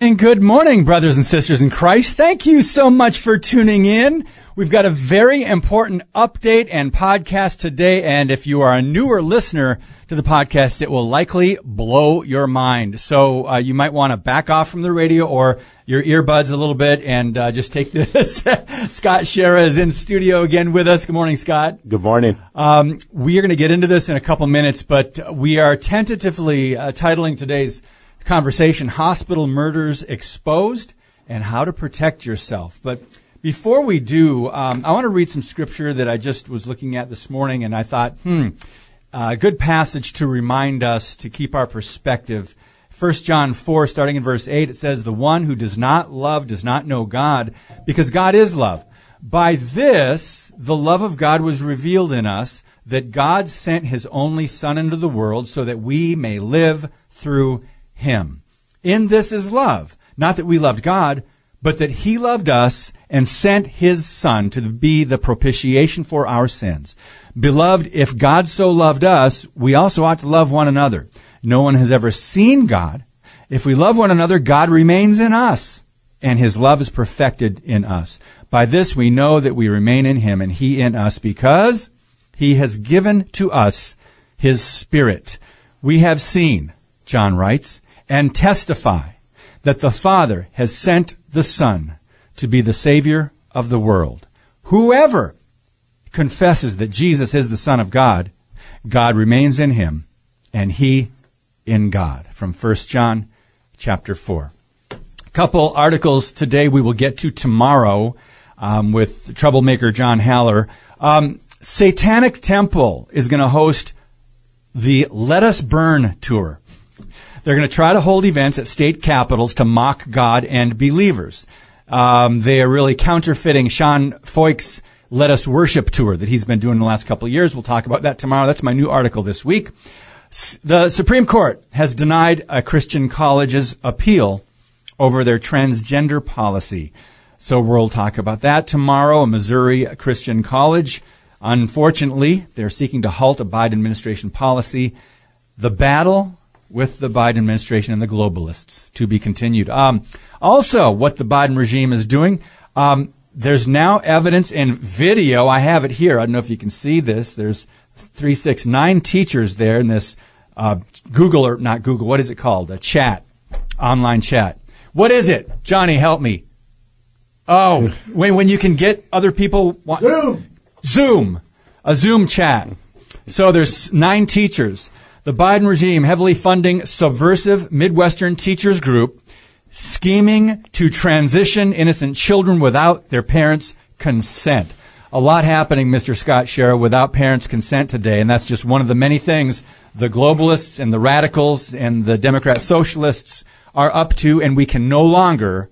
And good morning, brothers and sisters in Christ. Thank you so much for tuning in. We've got a very important update and podcast today. And if you are a newer listener to the podcast, it will likely blow your mind. So uh, you might want to back off from the radio or your earbuds a little bit and uh, just take this. Scott Schara is in studio again with us. Good morning, Scott. Good morning. Um, we are going to get into this in a couple minutes, but we are tentatively uh, titling today's conversation Hospital Murders Exposed and How to Protect Yourself. But before we do, um, I want to read some scripture that I just was looking at this morning, and I thought, hmm, a good passage to remind us to keep our perspective. 1 John 4, starting in verse 8, it says, The one who does not love does not know God, because God is love. By this, the love of God was revealed in us, that God sent his only Son into the world so that we may live through him. In this is love. Not that we loved God, but that he loved us and sent his son to be the propitiation for our sins. Beloved, if God so loved us, we also ought to love one another. No one has ever seen God. If we love one another, God remains in us and his love is perfected in us. By this we know that we remain in him and he in us because he has given to us his spirit. We have seen, John writes, and testify that the Father has sent the Son to be the Savior of the world. Whoever confesses that Jesus is the Son of God, God remains in him, and he in God. From 1 John chapter 4. A couple articles today we will get to tomorrow um, with troublemaker John Haller. Um, Satanic Temple is going to host the Let Us Burn tour. They're going to try to hold events at state capitals to mock God and believers. Um, they are really counterfeiting Sean Feucht's Let Us Worship tour that he's been doing the last couple of years. We'll talk about that tomorrow. That's my new article this week. S- the Supreme Court has denied a Christian college's appeal over their transgender policy. So we'll talk about that tomorrow. A Missouri Christian college. Unfortunately, they're seeking to halt a Biden administration policy. The battle with the Biden administration and the globalists to be continued. Um, also, what the Biden regime is doing, um, there's now evidence in video. I have it here. I don't know if you can see this. There's three, six, nine teachers there in this uh, Google or not Google. What is it called? A chat, online chat. What is it? Johnny, help me. Oh, when when you can get other people. Zoom. Zoom. A Zoom chat. So there's nine teachers. The Biden regime heavily funding subversive Midwestern teachers group scheming to transition innocent children without their parents' consent. A lot happening, Mr. Scott Schara, without parents' consent today, and that's just one of the many things the globalists and the radicals and the Democrat socialists are up to, and we can no longer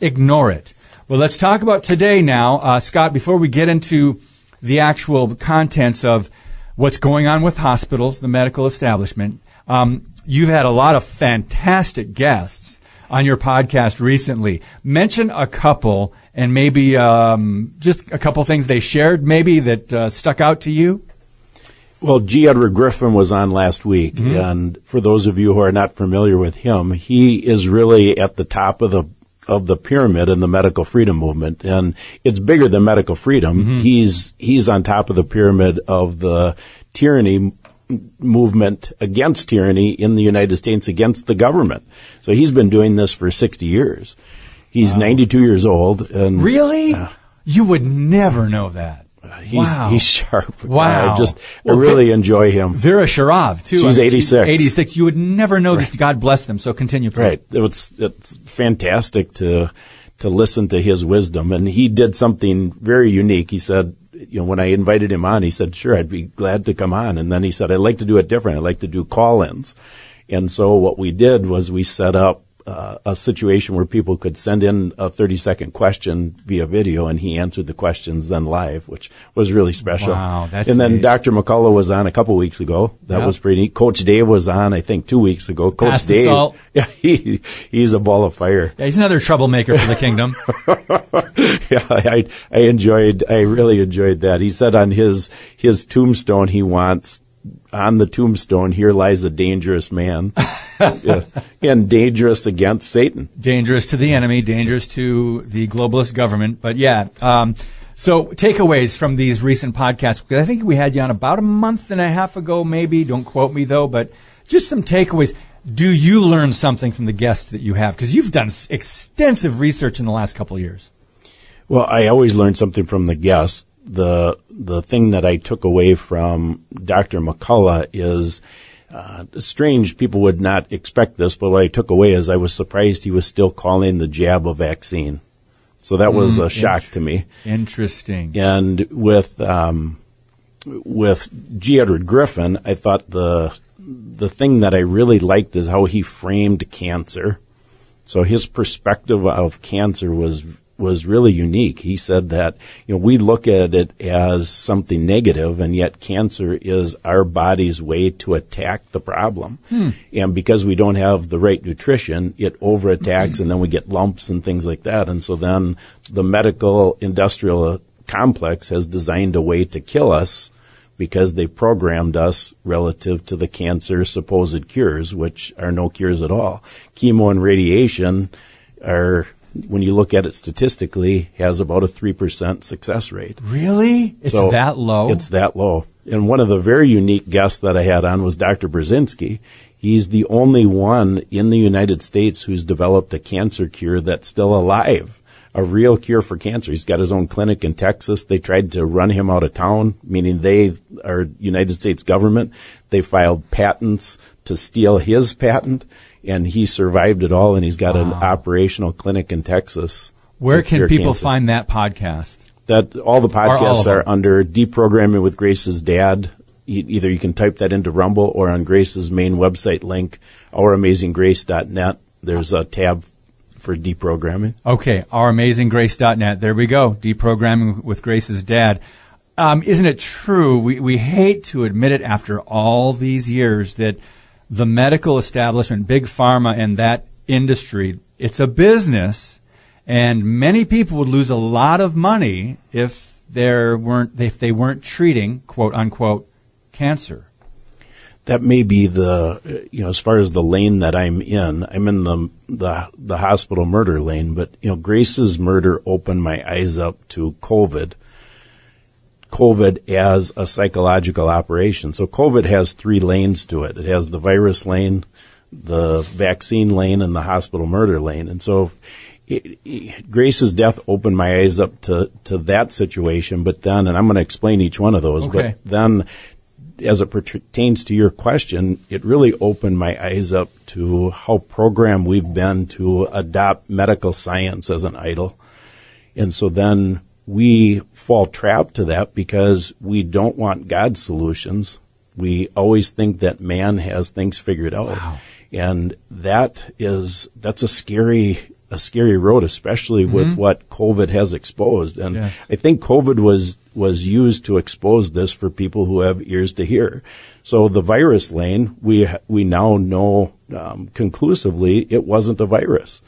ignore it. Well, let's talk about today now. Uh, Scott, before we get into the actual contents of what's going on with hospitals, the medical establishment. Um, you've had a lot of fantastic guests on your podcast recently. Mention a couple and maybe um, just a couple things they shared, maybe that uh, stuck out to you. Well, G. Edward Griffin was on last week, mm-hmm. and for those of you who are not familiar with him, he is really at the top of the of the pyramid in the medical freedom movement, and it's bigger than medical freedom. Mm-hmm. He's he's on top of the pyramid of the tyranny movement against tyranny in the United States against the government. So he's been doing this for 60 years. He's wow. 92 years old and Really? Uh, you would never know that. He's wow. he's sharp. Wow. I just well, I really enjoy him. Vera Sharav too. She's 86. She's 86. You would never know right. this. God bless them. So continue. Please. Right. It's it's fantastic to to listen to his wisdom and he did something very unique. He said, you know, when I invited him on, he said, "Sure, I'd be glad to come on." And then he said, "I'd like to do it different. I'd like to do call-ins." And so what we did was we set up uh, a situation where people could send in a 30 second question via video and he answered the questions then live, which was really special. Wow, that's and then neat. Dr. McCullough was on a couple weeks ago. That Yep. was pretty neat. Coach Dave was on, I think, two weeks ago. Coach Pass Dave, yeah, he, he's a ball of fire. Yeah, he's another troublemaker for the kingdom. yeah, I, I enjoyed, I really enjoyed that. He said on his, his tombstone, he wants, on the tombstone, here lies a dangerous man. Yeah. And dangerous against Satan. dangerous to the enemy, dangerous to the globalist government. But yeah, um, so takeaways from these recent podcasts. Because I think we had you on about a month and a half ago, maybe. Don't quote me though, but just some takeaways. Do you learn something from the guests that you have? Because you've done extensive research in the last couple of years. Well, I always learn something from the guests. The the thing that I took away from Dr. McCullough is uh, strange. People would not expect this, but what I took away is I was surprised he was still calling the jab a vaccine. So that was a shock to me. Interesting. And with um, with G. Edward Griffin, I thought the the thing that I really liked is how he framed cancer. So his perspective of cancer was was really unique. He said that you know we look at it as something negative, and yet cancer is our body's way to attack the problem. Hmm. And because we don't have the right nutrition, it overattacks, and then we get lumps and things like that. And so then the medical industrial complex has designed a way to kill us because they programmed us relative to the cancer supposed cures, which are no cures at all. Chemo and radiation are, when you look at it statistically, has about a 3% success rate. Really? It's So that low? It's that low. And one of the very unique guests that I had on was Dr. Burzynski. He's the only one in the United States who's developed a cancer cure that's still alive. A real cure for cancer. He's got his own clinic in Texas. They tried to run him out of town, meaning they are United States government. They filed patents to steal his patent and he survived it all and he's got an operational clinic in Texas. Where can people cancer find that podcast? that all the podcasts them? are under deprogramming with Grace's dad. Either you can type that into Rumble or on Grace's main website link, ouramazinggrace.net. There's a tab for deprogramming. Okay, ouramazinggrace.net. There we go. Deprogramming with Grace's dad. Um, isn't it true? We, we hate to admit it after all these years that the medical establishment, big pharma, and that industry, it's a business, and many people would lose a lot of money if there weren't if they weren't treating quote unquote cancer. That may be the, you know, as far as the lane that I'm in, I'm in the, the, the hospital murder lane, but, you know, Grace's murder opened my eyes up to COVID. COVID as a psychological operation. So COVID has three lanes to it. It has the virus lane, the vaccine lane, and the hospital murder lane. And so it, it, Grace's death opened my eyes up to, to that situation. But then, and I'm going to explain each one of those, Okay. but then as it pertains to your question, it really opened my eyes up to how programmed we've been to adopt medical science as an idol. And so then we fall trapped to that because we don't want God's solutions. We always think that man has things figured out. And that is, that's a scary, a scary road, especially with what COVID has exposed. And Yes. I think COVID was, was used to expose this for people who have ears to hear. So the virus lane, we, we now know, um, conclusively it wasn't a virus.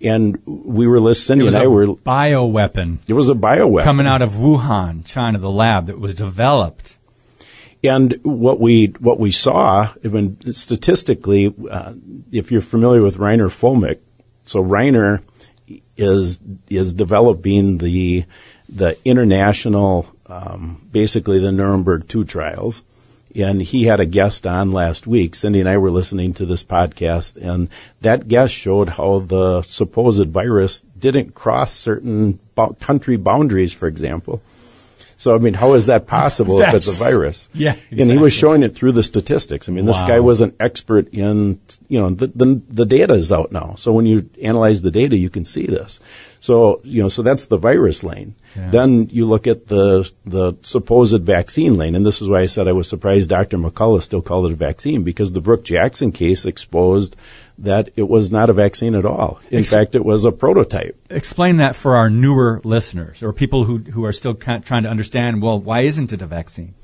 And we were listening, It was and a I were, bioweapon it was a bioweapon. coming out of Wuhan, China, the lab that was developed. And what we what we saw, even statistically, uh, if you're familiar with Reiner Fuellmich, so Reiner is is developing the the international, um, basically the Nuremberg two trials, and he had a guest on last week. Cindy and I were listening to this podcast, and that guest showed how the supposed virus didn't cross certain country boundaries, for example. So, I mean, how is that possible if it's a virus? yeah, And he was showing it through the statistics. I mean, this Wow. guy was an expert in, you know, the, the, the data is out now. So when you analyze the data, you can see this. So, you know, so that's the virus lane. Yeah. Then you look at the the supposed vaccine lane, and this is why I said I was surprised Dr. McCullough still called it a vaccine because the Brook Jackson case exposed that it was not a vaccine at all. In Ex- fact, it was a prototype. Explain that for our newer listeners or people who, who are still kind of trying to understand, well, why isn't it a vaccine?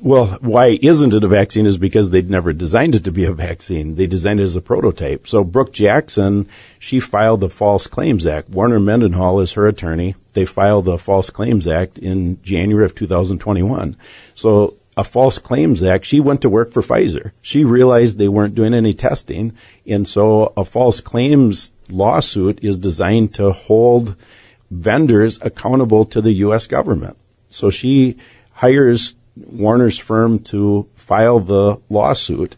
Well, why isn't it a vaccine is because they'd never designed it to be a vaccine. They designed it as a prototype. So Brook Jackson, she filed the False Claims Act. Warner Mendenhall is her attorney. They filed the False Claims Act in January of 2021. So a False Claims Act, she went to work for Pfizer. She realized they weren't doing any testing. And so a false claims lawsuit is designed to hold vendors accountable to the U.S. government. So she hires Warner's firm to file the lawsuit.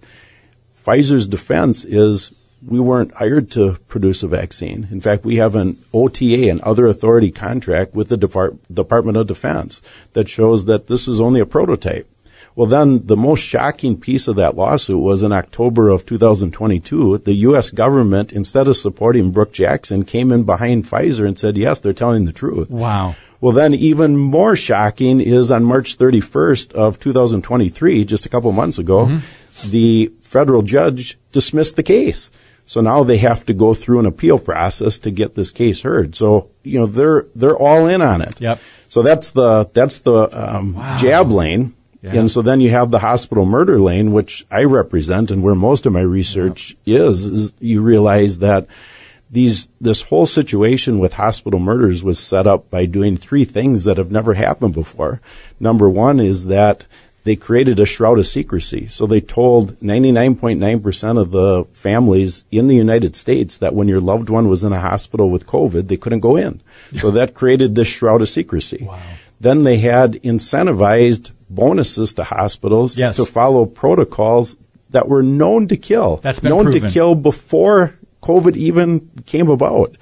Pfizer's defense is we weren't hired to produce a vaccine. In fact, we have an OTA, an other authority contract with the Depart- Department of Defense that shows that this is only a prototype. Well, then the most shocking piece of that lawsuit was in October of 2022. The U.S. government, instead of supporting Brook Jackson, came in behind Pfizer and said, yes, they're telling the truth. Wow. Well, then even more shocking is on March 31st of 2023, just a couple months ago, the federal judge dismissed the case. So now they have to go through an appeal process to get this case heard. So, you know, they're, they're all in on it. Yep. So that's the, that's the, um, jab lane. Yeah. And so then you have the hospital murder lane, which I represent and where most of my research is, is you realize that these this whole situation with hospital murders was set up by doing three things that have never happened before. Number one is that they created a shroud of secrecy. So they told 99.9% of the families in the United States that when your loved one was in a hospital with COVID, they couldn't go in. So that created this shroud of secrecy. Then they had incentivized bonuses to hospitals Yes. to follow protocols that were known to kill. That's been known proven. to kill before COVID even came about.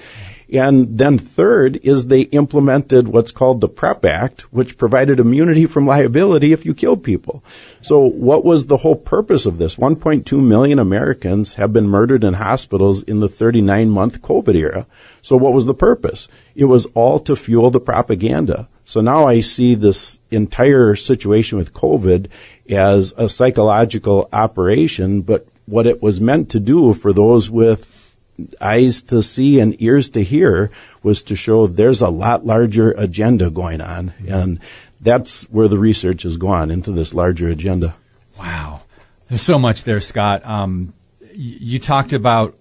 And then third is they implemented what's called the PREP Act, which provided immunity from liability if you killed people. So what was the whole purpose of this? 1.2 million Americans have been murdered in hospitals in the 39 month COVID era. So what was the purpose? It was all to fuel the propaganda. So now I see this entire situation with COVID as a psychological operation, but what it was meant to do for those with eyes to see and ears to hear was to show there's a lot larger agenda going on. And that's where the research has gone into this larger agenda. Wow. There's so much there, Scott. Um, you talked about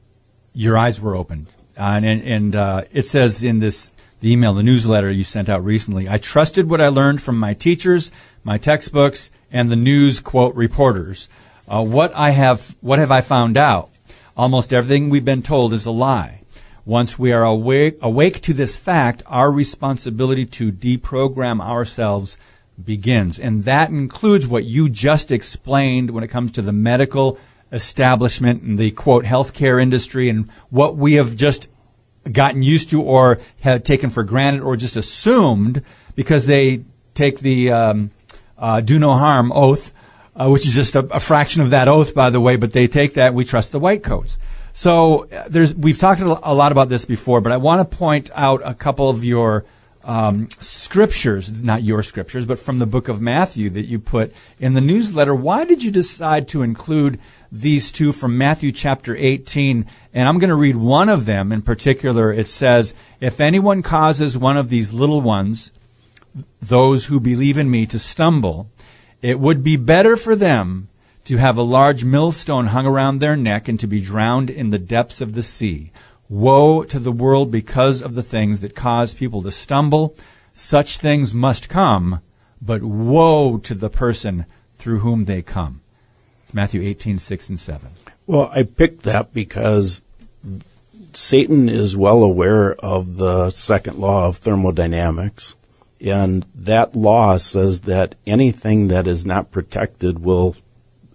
your eyes were opened. Uh, and and uh, it says in this the email, the newsletter you sent out recently, I trusted what I learned from my teachers, my textbooks, and the news quote reporters. Uh, what I have, what have I found out? Almost everything we've been told is a lie. Once we are awake, awake to this fact, our responsibility to deprogram ourselves begins. And that includes what you just explained when it comes to the medical establishment and the quote healthcare industry and what we have just gotten used to or had taken for granted or just assumed because they take the um, uh, do no harm oath, uh, which is just a, a fraction of that oath, by the way, but they take that. We trust the white coats. So uh, there's, we've talked a a lot about this before, but I want to point out a couple of your um, scriptures, not your scriptures, but from the book of Matthew that you put in the newsletter. Why did you decide to include these two from Matthew chapter 18? And I'm going to read one of them in particular. It says, If anyone causes one of these little ones, those who believe in me, to stumble, it would be better for them to have a large millstone hung around their neck and to be drowned in the depths of the sea. Woe to the world because of the things that cause people to stumble. Such things must come, but woe to the person through whom they come. It's Matthew 18, 6 and 7. Well, I picked that because Satan is well aware of the second law of thermodynamics. And that law says that anything that is not protected will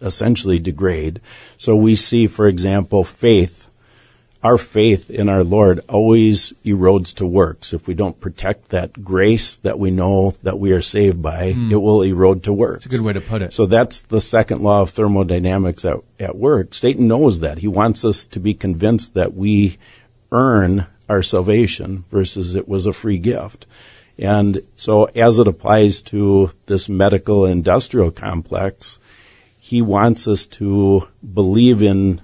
essentially degrade. So we see, for example, faith. Our faith in our Lord always erodes to works. If we don't protect that grace that we know that we are saved by, hmm. it will erode to works. It's a good way to put it. So that's the second law of thermodynamics at, at work. Satan knows that. He wants us to be convinced that we earn our salvation versus it was a free gift. And so as it applies to this medical industrial complex, he wants us to believe in,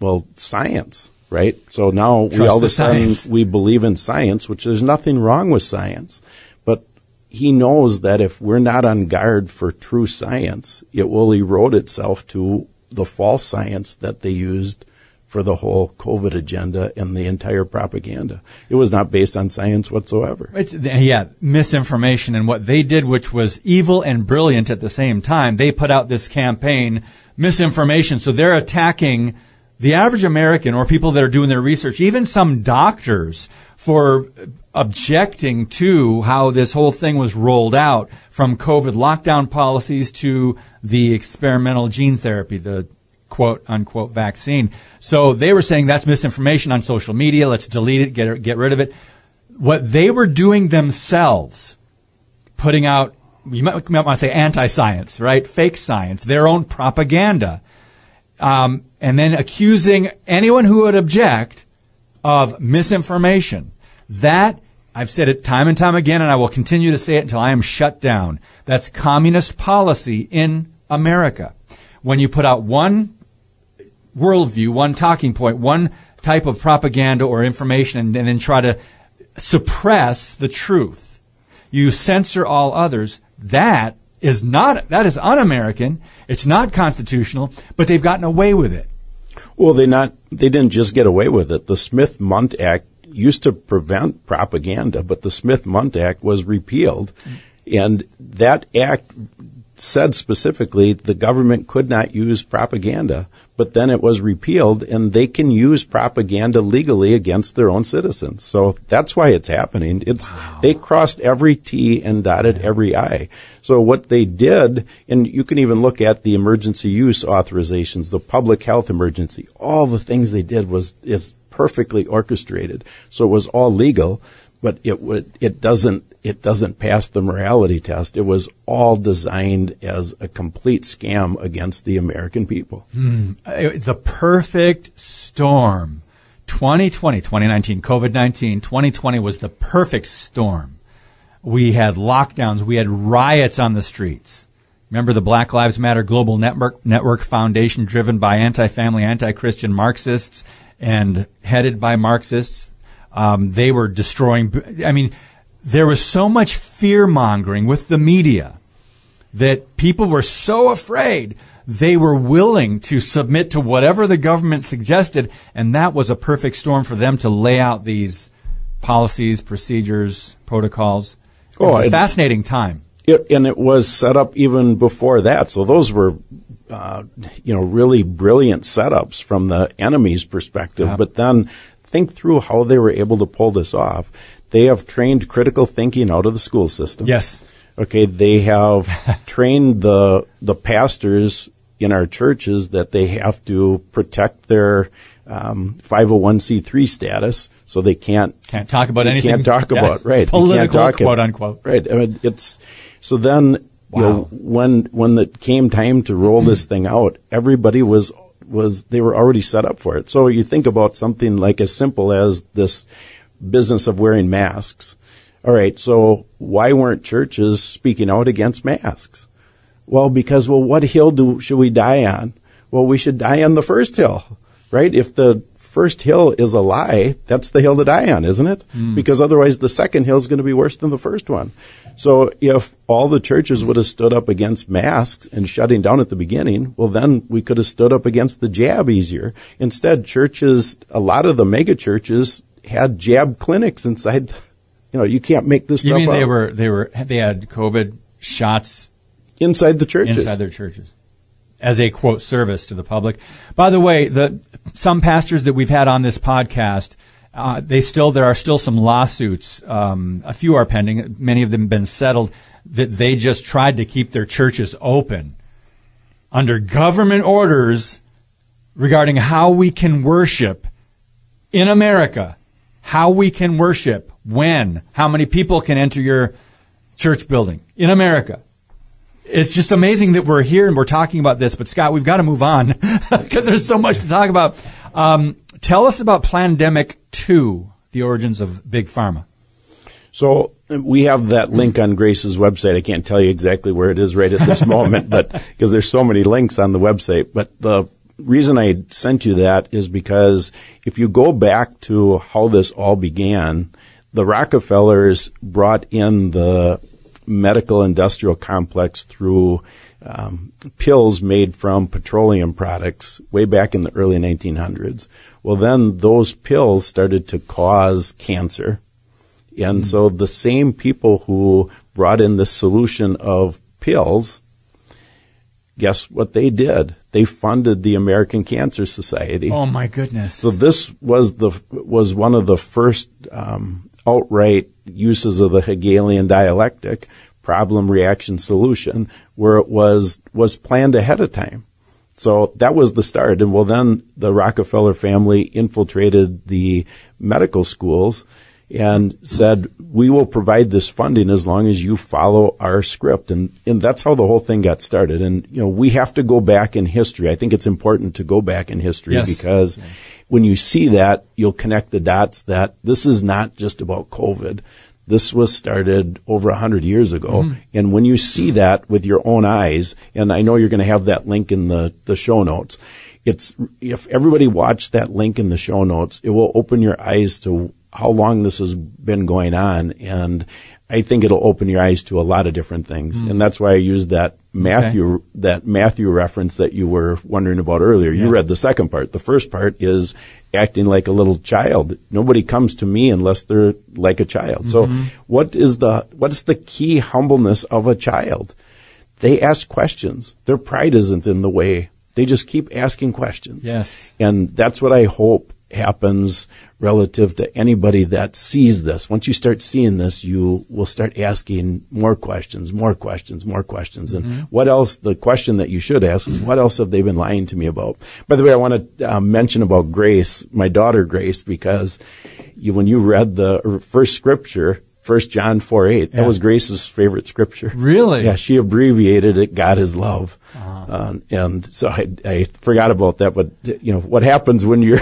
well, science, right? So now we Trust all of a sudden we believe in science, which there's nothing wrong with science. But he knows that if we're not on guard for true science, it will erode itself to the false science that they used for the whole COVID agenda and the entire propaganda. It was not based on science whatsoever. It's, yeah, misinformation and what they did, which was evil and brilliant at the same time. They put out this campaign, misinformation. So they're attacking the average American or people that are doing their research, even some doctors for objecting to how this whole thing was rolled out from COVID lockdown policies to the experimental gene therapy, the quote unquote vaccine. So they were saying that's misinformation on social media. Let's delete it, get get rid of it. What they were doing themselves, putting out, you might, you might want to say anti-science, right? Fake science, their own propaganda, um, and then accusing anyone who would object of misinformation. That I've said it time and time again, and I will continue to say it until I am shut down. That's communist policy in America. When you put out one worldview, one talking point, one type of propaganda or information, and, and then try to suppress the truth, you censor all others. That is not that is un-American. It's not constitutional, but they've gotten away with it. Well, they not they didn't just get away with it. The Smith-Mundt Act used to prevent propaganda, but the Smith-Mundt Act was repealed, and that act said specifically the government could not use propaganda. But then it was repealed, and they can use propaganda legally against their own citizens. So that's why it's happening. It's they crossed every T and dotted every I. So what they did, and you can even look at the emergency use authorizations, the public health emergency, all the things they did was is perfectly orchestrated. So it was all legal, but it would it doesn't it doesn't pass the morality test. It was all designed as a complete scam against the American people. Uh, the perfect storm. 2020, 2019, COVID 19, 2020 was the perfect storm. We had lockdowns, we had riots on the streets. Remember the Black Lives Matter Global Network, Network Foundation, driven by anti family, anti Christian Marxists and headed by Marxists? Um, they were destroying. I mean, there was so much fear mongering with the media that people were so afraid they were willing to submit to whatever the government suggested, and that was a perfect storm for them to lay out these policies, procedures, protocols. It Oh, was a it- fascinating time. It, and it was set up even before that. So those were, uh, you know, really brilliant setups from the enemy's perspective. Yeah. But then think through how they were able to pull this off. They have trained critical thinking out of the school system. Yes. Okay, they have trained the the pastors in our churches that they have to protect their um, 501c3 status, so they can't Can't talk about anything. Can't talk about it's right. Can't political, talk it- quote unquote. Right. I mean, it's so then you know when when it came time to roll this thing out, everybody was was they were already set up for it. So you think about something like as simple as this business of wearing masks. All right, so why weren't churches speaking out against masks? Well, because well, what hill do should we die on? Well, we should die on the first hill, right? If the first hill is a lie, that's the hill to die on, isn't it? Hmm. Because otherwise, the second hill is going to be worse than the first one. So, if all the churches would have stood up against masks and shutting down at the beginning, well, then we could have stood up against the jab easier. Instead, churches, a lot of the mega churches had jab clinics inside. The, you know, you can't make this You stuff mean they up. were they were they had COVID shots inside the churches. inside their churches as a quote service to the public. By the way, the some pastors that we've had on this podcast, uh, they still there are still some lawsuits. Um, a few are pending. Many of them have been settled. That they just tried to keep their churches open under government orders regarding how we can worship in America. How we can worship when, how many people can enter your church building in America it's just amazing that we're here and we're talking about this. But Scott, we've got to move on because there's so much to talk about. Um, tell us about Plandemic Two, the origins of big pharma. So we have that link on Grace's website. I can't tell you exactly where it is right at this moment, but because there's so many links on the website. But the reason I sent you that is because if you go back to how this all began, the Rockefellers brought in the medical industrial complex through um, pills made from petroleum products way back in the early 1900s. Well, then those pills started to cause cancer. And so the same people who brought in the solution of pills, guess what they did? They funded the American Cancer Society. Oh my goodness! So this was the was one of the first um, outright uses of the Hegelian dialectic, problem reaction solution, where it was was planned ahead of time. So that was the start. And well, then the Rockefeller family infiltrated the medical schools and said, we will provide this funding as long as you follow our script. And, and that's how the whole thing got started. And, you know, we have to go back in history. I think it's important to go back in history Yes. because when you see that, you'll connect the dots that this is not just about COVID. This was started over a hundred years ago. Mm-hmm. And when you see that with your own eyes, and I know you're going to have that link in the, the show notes, it's, if everybody watched that link in the show notes, it will open your eyes to how long this has been going on. And I think it'll open your eyes to a lot of different things. Hmm. And that's why I used that Matthew, that Matthew reference that you were wondering about earlier. You read the second part. The first part is acting like a little child. Nobody comes to me unless they're like a child. So mm-hmm. what is the, what is the key humbleness of a child? They ask questions. Their pride isn't in the way. They just keep asking questions. Yes. And that's what I hope happens relative to anybody that sees this. Once you start seeing this, you will start asking more questions, more questions, more questions. And what else, the question that you should ask is, what else have they been lying to me about? By the way, I want to uh, mention about Grace, my daughter Grace, because you, when you read the first scripture, First John 4 8, that Yeah. was Grace's favorite scripture. Really? Yeah, she abbreviated it, God is love. Uh, and so I, I forgot about that, but you know, what happens when you're,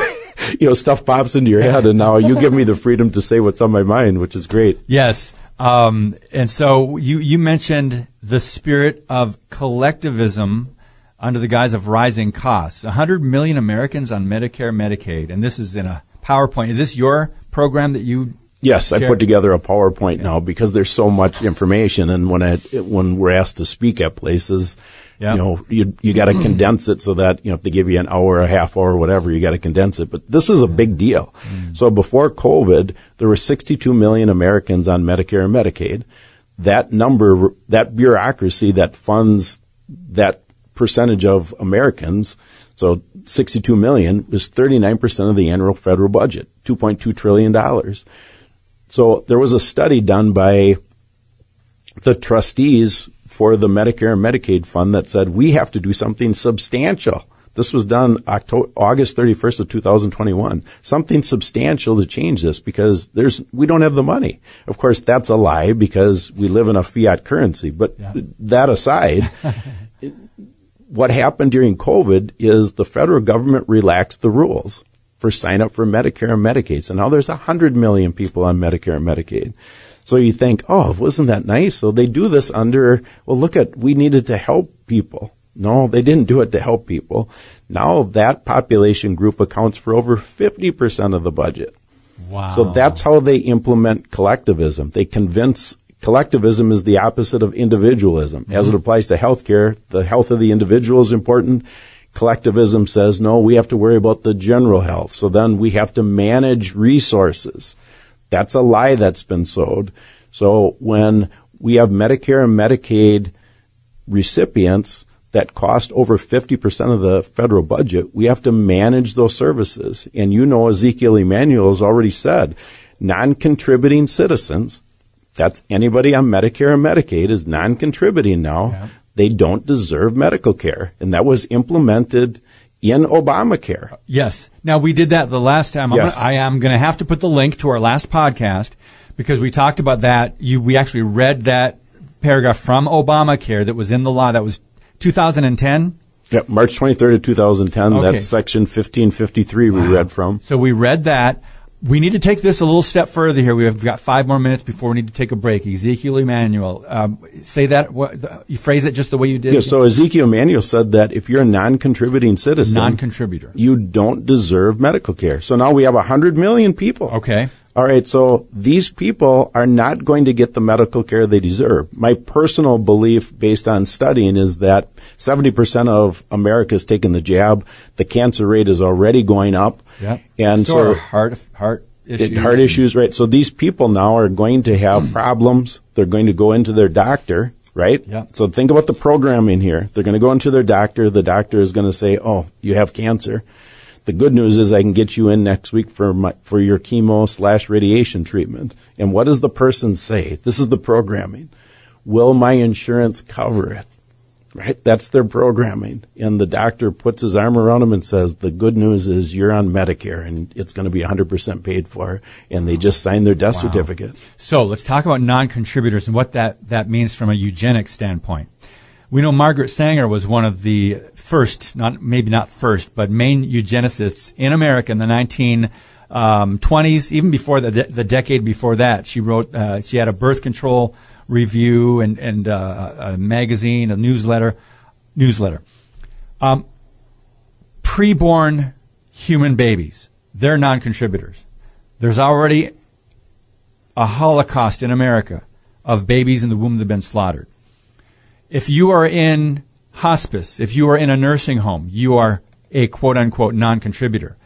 you know, stuff pops into your head and now you give me the freedom to say what's on my mind, which is great. Yes. Um, and so you, you mentioned the spirit of collectivism under the guise of rising costs. 100 million Americans on Medicare, Medicaid, and this is in a PowerPoint. Is this your program that you? Yes, I put together a PowerPoint now because there's so much information, and when I when we're asked to speak at places, Yeah. you know, you you got to condense it so that you know if they give you an hour, a half hour, whatever, you got to condense it. But this is a big deal. Mm. So before COVID, there were 62 million Americans on Medicare and Medicaid. That number, that bureaucracy that funds that percentage of Americans, so 62 million, was 39% of the annual federal budget, 2.2 trillion dollars. So there was a study done by the trustees for the Medicare and Medicaid fund that said we have to do something substantial. This was done October, August 31st of 2021. Something substantial to change this because there's, we don't have the money. Of course, that's a lie because we live in a fiat currency. But that aside, what happened during COVID is the federal government relaxed the rules for sign up for Medicare and Medicaid. So now there's 100 million people on Medicare and Medicaid. So you think, oh, wasn't that nice? So they do this under, well, look at, we needed to help people. No, they didn't do it to help people. Now that population group accounts for over 50% of the budget. Wow. So that's how they implement collectivism. They convince collectivism is the opposite of individualism. As it mm-hmm. applies to healthcare, the health of the individual is important. Collectivism says, no, we have to worry about the general health. So then we have to manage resources. That's a lie that's been sowed. So when we have Medicare and Medicaid recipients that cost over 50% of the federal budget, we have to manage those services. And you know, Ezekiel Emanuel has already said, non-contributing citizens, that's anybody on Medicare and Medicaid is non-contributing now. Yeah. They don't deserve medical care. And that was implemented in Obamacare. Yes. Now we did that the last time. I'm Yes. gonna, I am going to have to put the link to our last podcast because we talked about that. You, we actually read that paragraph from Obamacare that was in the law. That was 2010. Yep, March 23rd of 2010. Okay. That's section 1553 we read from. So we read that. We need to take this a little step further here. We've got five more minutes before we need to take a break. Ezekiel Emanuel, um, say that. What, the, you phrase it just the way you did. Yeah, so Ezekiel Emanuel said that if you're a non-contributing citizen, non-contributor, you don't deserve medical care. So now we have 100 million people. Okay. All right, so these people are not going to get the medical care they deserve. My personal belief, based on studying, is that 70% of America has taken the jab. The cancer rate is already going up. Yeah. And so, so, heart heart issues. heart issues, right? So these people now are going to have problems. They're going to go into their doctor, right? Yeah. So think about the programming here. They're going to go into their doctor. The doctor is going to say, "Oh, you have cancer." The good news is I can get you in next week for my, for your chemo slash radiation treatment. And what does the person say? This is the programming. Will my insurance cover it? Right? That's their programming. And the doctor puts his arm around him and says, the good news is you're on Medicare and it's going to be 100% paid for. And they just sign their death Wow. certificate. So let's talk about non-contributors and what that, that means from a eugenic standpoint. We know Margaret Sanger was one of the first, not maybe not first, but main eugenicists in America in the 1920s, even before the, the decade before that. She wrote, uh, she had a birth control review and, and uh, a magazine, a newsletter, newsletter. Um, preborn human babies, they're non-contributors. There's already a holocaust in America of babies in the womb that have been slaughtered. If you are in hospice, if you are in a nursing home, you are a quote unquote non contributor.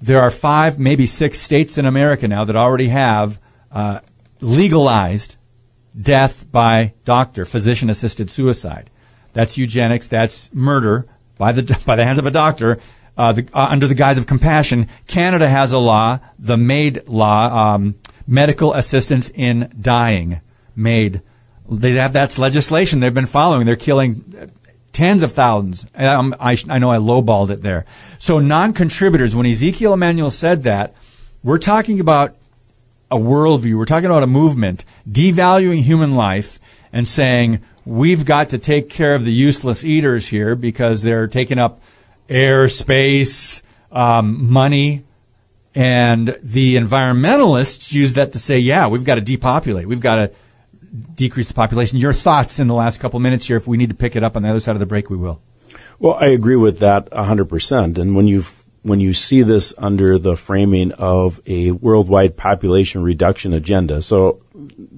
There are five, maybe six states in America now that already have uh, legalized death by doctor, physician assisted suicide. That's eugenics, that's murder by the, by the hands of a doctor. Uh, the, uh, under the guise of compassion, Canada has a law, the MAID law, um, medical assistance in dying, MAID. They have that's legislation they've been following. They're killing tens of thousands. Um, I, I know I lowballed it there. So non-contributors. When Ezekiel Emanuel said that, we're talking about a worldview. We're talking about a movement devaluing human life and saying we've got to take care of the useless eaters here because they're taking up air, space, um, money. And the environmentalists use that to say, yeah, we've got to depopulate. We've got to decrease the population. Your thoughts in the last couple minutes here. If we need to pick it up on the other side of the break, we will. Well, I agree with that 100%. And when you when you see this under the framing of a worldwide population reduction agenda, so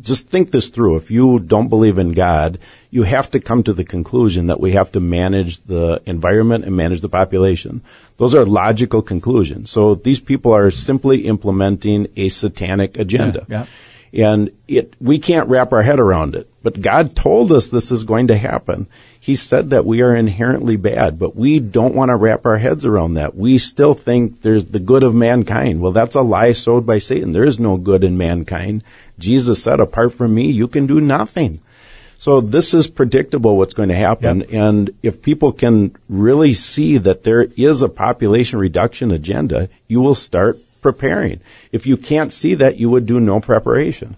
just think this through. If you don't believe in God, you have to come to the conclusion that we have to manage the environment and manage the population. Those are logical conclusions. So these people are simply implementing a satanic agenda. Yeah, And it, we can't wrap our head around it. But God told us this is going to happen. He said that we are inherently bad, but we don't want to wrap our heads around that. We still think there's the good of mankind. Well, that's a lie sowed by Satan. There is no good in mankind. Jesus said, apart from me, you can do nothing. So this is predictable what's going to happen. Yep. And if people can really see that there is a population reduction agenda, you will start preparing. If you can't see that, you would do no preparation.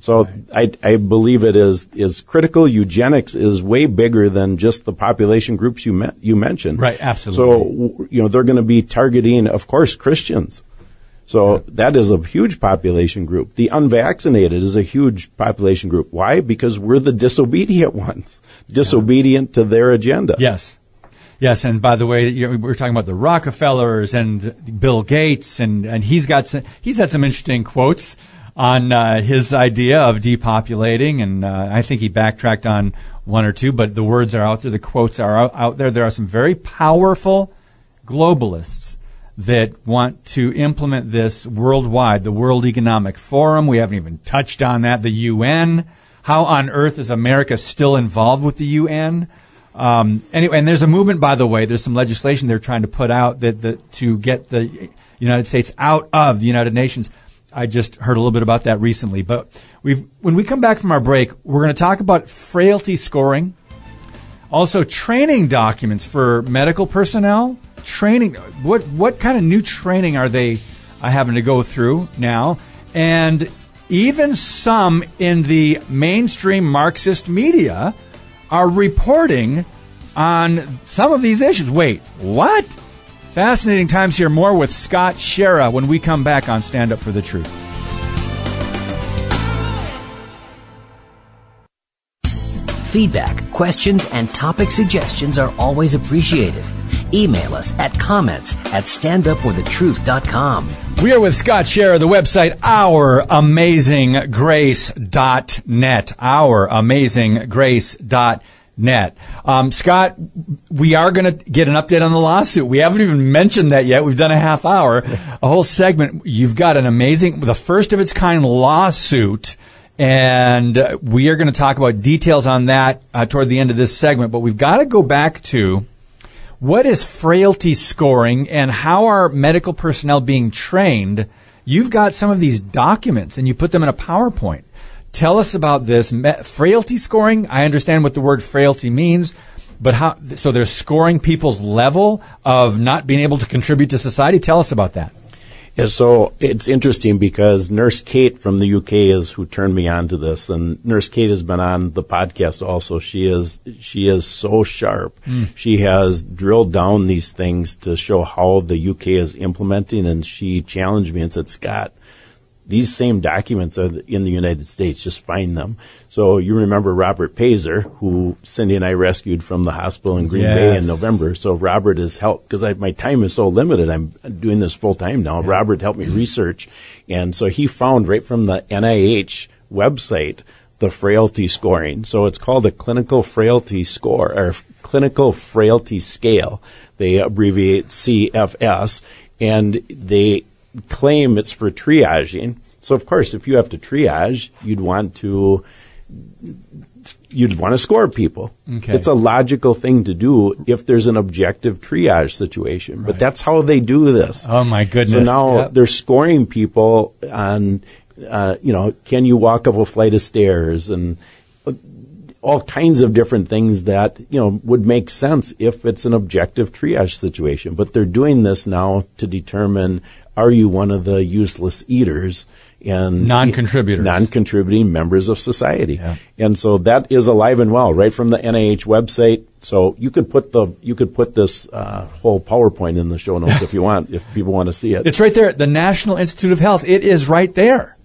So I, I believe it is, is critical. Eugenics is way bigger than just the population groups you met, you mentioned. Right, absolutely. So, you know, they're going to be targeting, of course, Christians. So that is a huge population group. The unvaccinated is a huge population group. Why? Because we're the disobedient ones, disobedient to their agenda. Yes. Yes, and by the way, we're talking about the Rockefellers and Bill Gates, and, and he's got some, he's had some interesting quotes on uh, his idea of depopulating, and uh, I think he backtracked on one or two, but the words are out there, the quotes are out, out there. There are some very powerful globalists that want to implement this worldwide. The World Economic Forum, we haven't even touched on that. The UN. How on earth is America still involved with the UN? Um, anyway, and there's a movement, by the way. There's some legislation they're trying to put out that, to get the United States out of the United Nations. I just heard a little bit about that recently. But we've when we come back from our break, we're going to talk about frailty scoring, also training documents for medical personnel. Training. What what kind of new training are they uh, having to go through now? And even some in the mainstream Marxist media are reporting on some of these issues. Wait, what? Fascinating times here. More with Scott Schara when we come back on Stand Up for the Truth. Feedback, questions, and topic suggestions are always appreciated. Email us at comments at standupforthetruth.com. We are with Scott Schara, the website ouramazinggrace.net. Ouramazinggrace.net. Net. Um, Scott, we are going to get an update on the lawsuit. We haven't even mentioned that yet. We've done a half hour, a whole segment. You've got an amazing, the first of its kind lawsuit. And uh, we are going to talk about details on that uh, toward the end of this segment. But we've got to go back to what is frailty scoring and how are medical personnel being trained? You've got some of these documents and you put them in a PowerPoint. Tell us about this frailty scoring. I understand what the word frailty means, but how? So they're scoring people's level of not being able to contribute to society. Tell us about that. Yeah, so it's interesting because Nurse Kate from the UK is who turned me on to this, and Nurse Kate has been on the podcast also. She is she is so sharp. Hmm. She has drilled down these things to show how the UK is implementing, and she challenged me and said, "Scott, these same documents are in the United States. Just find them." So you remember Robert Pazer, who Cindy and I rescued from the hospital in Green Bay in November. So Robert has helped because my time is so limited. I'm doing this full time now. Robert helped me research, and so he found right from the NIH website the frailty scoring. So it's called a clinical frailty score or clinical frailty scale. They abbreviate CFS, and they claim it's for triaging. So of course, if you have to triage, you'd want to you'd want to score people. Okay. It's a logical thing to do if there's an objective triage situation. But that's how they do this. Oh my goodness! So now Yep. they're scoring people on, uh, you know, can you walk up a flight of stairs and all kinds of different things that, you know, would make sense if it's an objective triage situation. But they're doing this now to determine are you one of the useless eaters and Non-contributors. non-contributing members of society. Yeah. And so that is alive and well right from the NIH website. So you could put the you could put this uh, whole PowerPoint in the show notes if you want, if people want to see it. it's right there. The National Institute of Health. It is right there.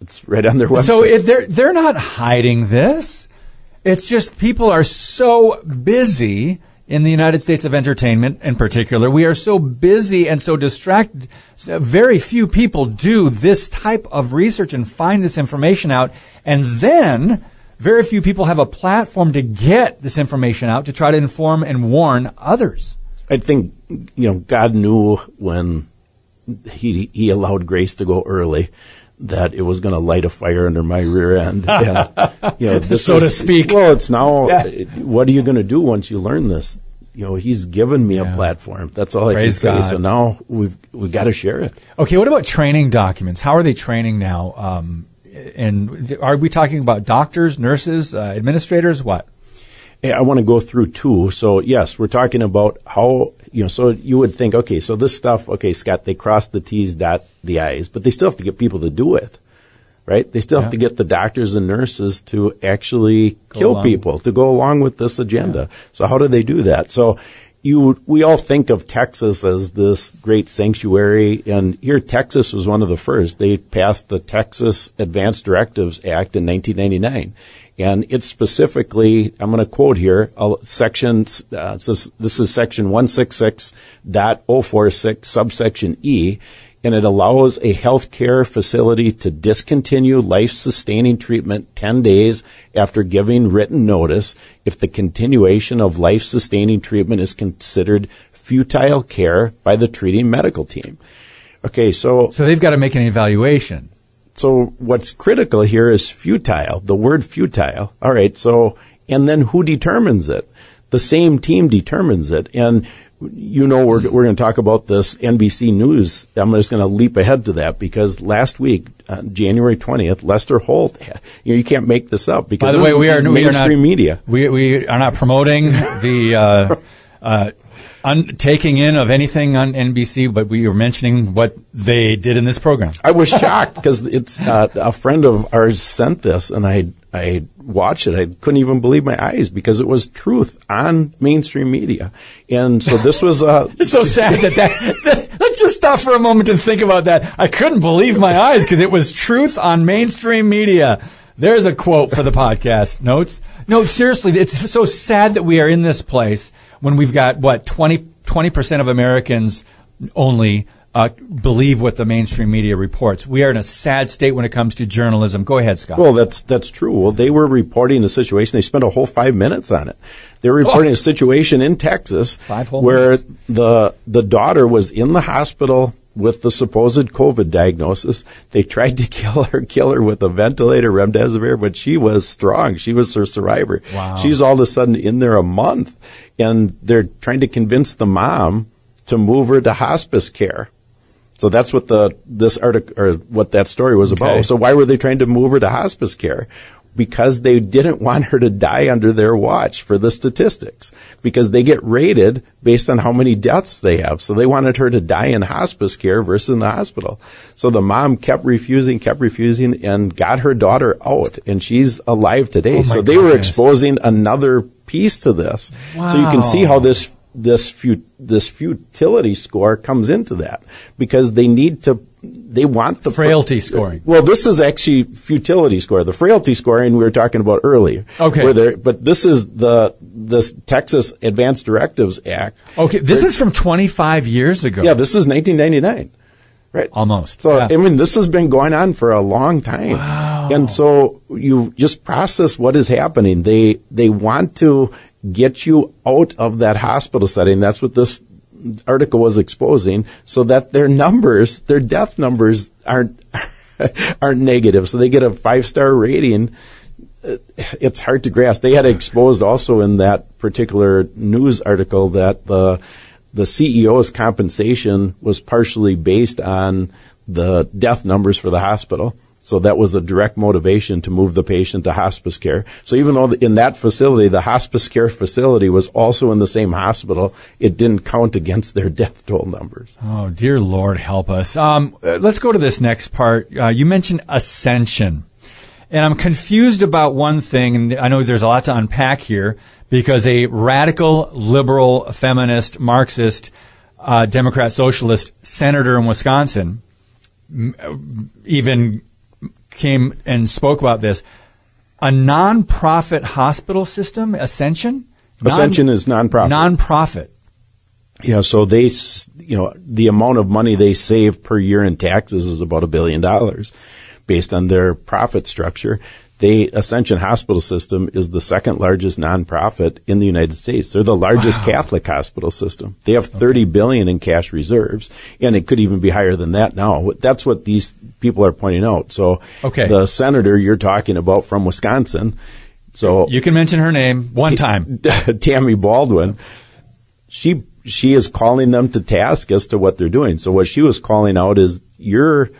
It's right on their website. So if they're they're not hiding this. It's just people are so busy in the United States of entertainment in particular. We are so busy and so distracted. Very few people do this type of research and find this information out. And then very few people have a platform to get this information out to try to inform and warn others. I think you know God knew when he he allowed Grace to go early that it was going to light a fire under my rear end. And, you know, So to speak. Well, it's now. Yeah. What are you going to do once you learn this? You know, he's given me Yeah. a platform. That's all Praise I can say. God. So now we've we've got to share it. Okay, what about training documents? How are they training now? Um, and are we talking about doctors, nurses, uh, administrators? What? Hey, I want to go through two. So yes, we're talking about how you know. So you would think, okay, so this stuff, okay, Scott, they cross the T's, dot the eyes, but they still have to get people to do it, right? They still Yeah. have to get the doctors and nurses to actually kill along. people to go along with this agenda. So how do they do that? So you, we all think of Texas as this great sanctuary, and here Texas was one of the first. They passed the Texas Advanced Directives Act in 1999. And it's specifically, I'm going to quote here, uh, section, uh, it says- this is section 166.046, subsection E, and it allows a healthcare facility to discontinue life-sustaining treatment 10 days after giving written notice if the continuation of life-sustaining treatment is considered futile care by the treating medical team. Okay, so So they've got to make an evaluation. so what's critical here is futile, the word futile. All right, so, and then who determines it? The same team determines it. And you know, we're, we're going to talk about this NBC News. I'm just going to leap ahead to that because last week, uh, January 20th, Lester Holt, you know, you can't make this up because By the way, we are is we are not mainstream media. We we are not promoting the uh, uh, un- taking in of anything on NBC, but we are mentioning what they did in this program. I was shocked because it's uh, a friend of ours sent this, and I I watched it, I couldn't even believe my eyes because it was truth on mainstream media. And so this was uh, It's so sad that that. Let's just stop for a moment and think about that. I couldn't believe my eyes because it was truth on mainstream media. There's a quote for the podcast notes. No, seriously, it's so sad that we are in this place when we've got what 20 percent of Americans only uh, believe what the mainstream media reports. We are in a sad state when it comes to journalism. Go ahead, Scott. Well, that's that's true. Well, they were reporting a situation. They spent a whole five minutes on it. They were reporting Oh. a situation in Texas where minutes. the the daughter was in the hospital with the supposed COVID diagnosis. They tried to kill her, kill her with a ventilator, remdesivir, but she was strong. She was her survivor. Wow. She's all of a sudden in there a month, and they're trying to convince the mom to move her to hospice care. So that's what the this article or what that story was Okay. about. So why were they trying to move her to hospice care? Because they didn't want her to die under their watch for the statistics. Because they get rated based on how many deaths they have. So they wanted her to die in hospice care versus in the hospital. So the mom kept refusing, kept refusing, and got her daughter out, and she's alive today. Oh so they were exposing another piece to this. So you can see how this this fu- this futility score comes into that because they need to they want the Frailty scoring. Well, this is actually futility score. The frailty scoring we were talking about earlier. Okay. But this is the this Texas Advanced Directives Act. Okay, this is from 25 years ago. Yeah, this is 1999. Right. Almost. So Yeah. I mean, this has been going on for a long time, Wow. and so you just process what is happening. They they want to get you out of that hospital setting. That's what this article was exposing, so that their numbers, their death numbers, aren't aren't negative. So they get a five star rating. Uh, It's hard to grasp. They had exposed also in that particular news article that the the CEO's compensation was partially based on the death numbers for the hospital. So that was a direct motivation to move the patient to hospice care. So even though in that facility, the hospice care facility was also in the same hospital, it didn't count against their death toll numbers. Oh, dear Lord, help us. Um, let's go to this next part. Uh, you mentioned ascension. And I'm confused about one thing, and I know there's a lot to unpack here, because a radical, liberal, feminist, Marxist, uh, Democrat, socialist senator in Wisconsin even came and spoke about this. A nonprofit hospital system, Ascension? Non- Ascension is nonprofit. Nonprofit. Yeah, so they, you know, the amount of money they save per year in taxes is about a billion dollars based on their profit structure. They, Ascension Hospital System is the second largest nonprofit in the United States. They're the largest Catholic hospital system. They have 30 billion in cash reserves, and it could even be higher than that now. That's what these people are pointing out. So, Okay. the senator you're talking about from Wisconsin, so You can mention her name one time. Tammy Baldwin, she she is calling them to task as to what they're doing. So what she was calling out is you're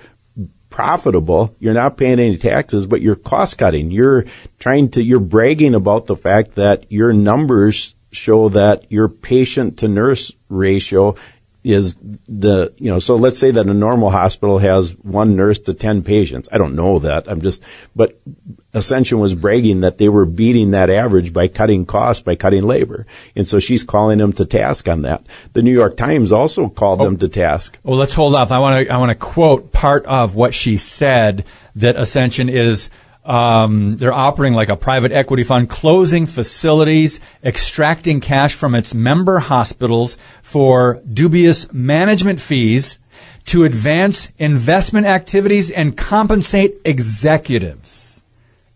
profitable, you're not paying any taxes, but you're cost cutting. You're trying to you're bragging about the fact that your numbers show that your patient to nurse ratio is the you know so let's say that a normal hospital has one nurse to 10 patients. I don't know that. I'm just but ascension was bragging that they were beating that average by cutting costs by cutting labor and so she's calling them to task on that the new york times also called them to task Well, let's hold off. I want to I want to quote part of what she said that Ascension is um, they're operating like a private equity fund, closing facilities, extracting cash from its member hospitals for dubious management fees to advance investment activities and compensate executives.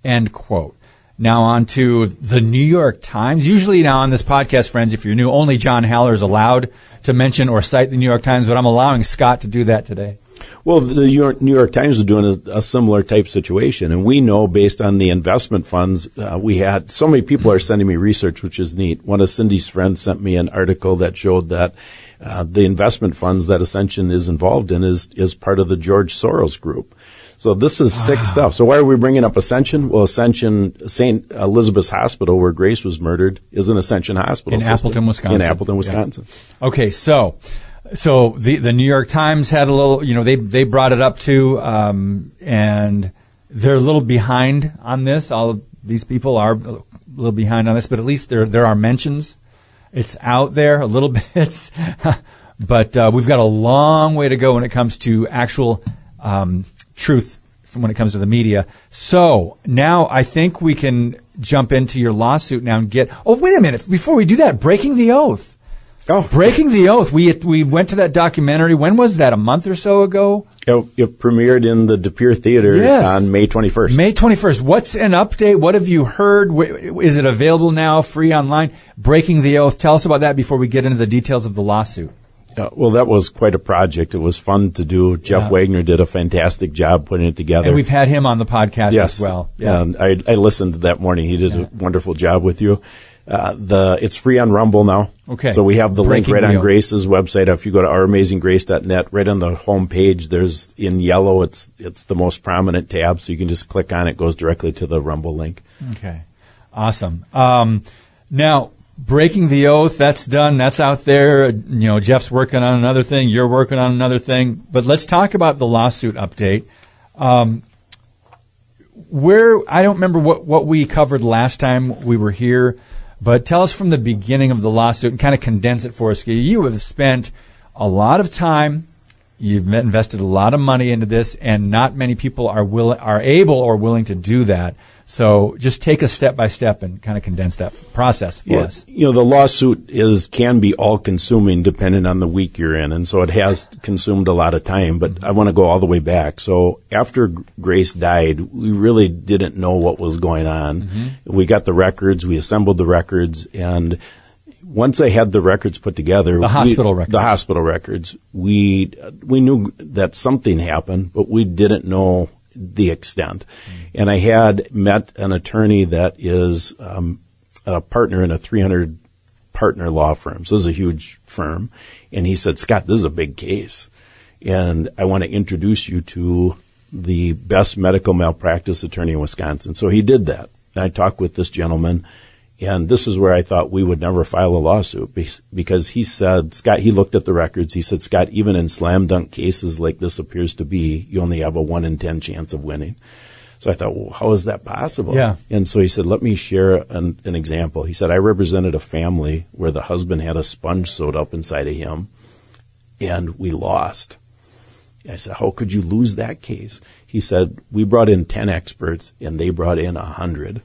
End quote. Now on to the New York Times. Usually now on this podcast, friends, if you're new, only John Haller is allowed to mention or cite the New York Times, but I'm allowing Scott to do that today. Well, the New York, New York Times is doing a, a similar type situation, and we know based on the investment funds uh, we had. So many people are sending me research, which is neat. One of Cindy's friends sent me an article that showed that uh, the investment funds that Ascension is involved in is is part of the George Soros group. So this is sick stuff. So why are we bringing up Ascension? Well, Ascension St. Elizabeth's Hospital, where Grace was murdered, is an Ascension hospital In system. Appleton, Wisconsin. In Appleton, Yeah. Wisconsin. Okay, so so the the New York Times had a little, you know, they they brought it up too, um, and they're a little behind on this. I'll these people are a little behind on this, but at least there there are mentions. It's out there a little bit, but uh, we've got a long way to go when it comes to actual um, truth from when it comes to the media. So now I think we can jump into your lawsuit now and get. Oh, wait a minute! Before we do that, breaking the oath. Oh, Breaking the oath. We we went to that documentary. When was that? A month or so ago. it, it premiered in the De Pere Theater Yes. on May 21st. May 21st. What's an update? What have you heard? Is it available now, free online? Breaking the oath. Tell us about that before we get into the details of the lawsuit. Uh, well, that was quite a project. It was fun to do. Jeff Yeah. Wagner did a fantastic job putting it together. And we've had him on the podcast yes. as well. Yeah. And I, I listened that morning. He did a wonderful job with you. Uh, the it's free on Rumble now. Okay. So we have the Breaking link right the on. Grace's website. If you go to ouramazinggrace.net, right on the home page, there's in yellow. It's it's the most prominent tab, so you can just click on it. it goes directly to the Rumble link. Okay. Awesome. Um, now, breaking the oath, that's done. That's out there. You know, Jeff's working on another thing. You're working on another thing. But let's talk about the lawsuit update. Um, where, I don't remember what, what we covered last time we were here, but tell us from the beginning of the lawsuit and kind of condense it for us. You have spent a lot of time You've invested a lot of money into this, and not many people are will are able or willing to do that. So just take a step by step and kind of condense that process for us. You know, the lawsuit is can be all consuming depending on the week you're in, and so it has consumed a lot of time. But I want to go all the way back. So after Grace died, we really didn't know what was going on. Mm-hmm. We got the records, we assembled the records, and once I had the records put together, The we- hospital records. the hospital records, we we knew that something happened, but we didn't know the extent. And I had met an attorney that is um, a partner in a 300 partner law firm. So this is a huge firm. And he said, Scott, this is a big case. And I want to introduce you to the best medical malpractice attorney in Wisconsin. So he did that. And I talked with this gentleman. And this is where I thought we would never file a lawsuit because he said, Scott, he looked at the records. He said, Scott, even in slam dunk cases like this appears to be, you only have a one in 10 chance of winning. So I thought, well, how is that possible? Yeah. And so he said, let me share an, an example. He said, I represented a family where the husband had a sponge sewed up inside of him and we lost. I said, how could you lose that case? He said, we brought in 10 experts and they brought in 100.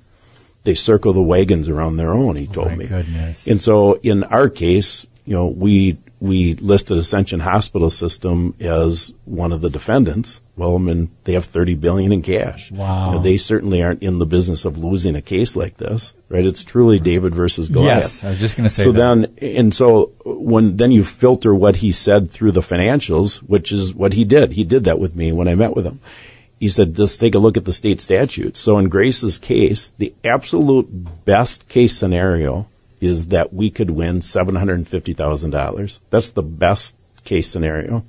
They circle the wagons around their own, he oh, told Oh my me. goodness. And so in our case, you know, we, we listed Ascension Hospital System as one of the defendants. Well, I mean, they have 30 billion in cash. Wow. You know, they certainly aren't in the business of losing a case like this, right? It's truly David versus Goliath. Yes, I was just going to say So that. then, and so when then you filter what he said through the financials, which is what he did. He did that with me when I met with him. He said, "Just take a look at the state statutes." So in Grace's case, the absolute best case scenario is that we could win seven hundred and fifty thousand dollars. That's the best case scenario.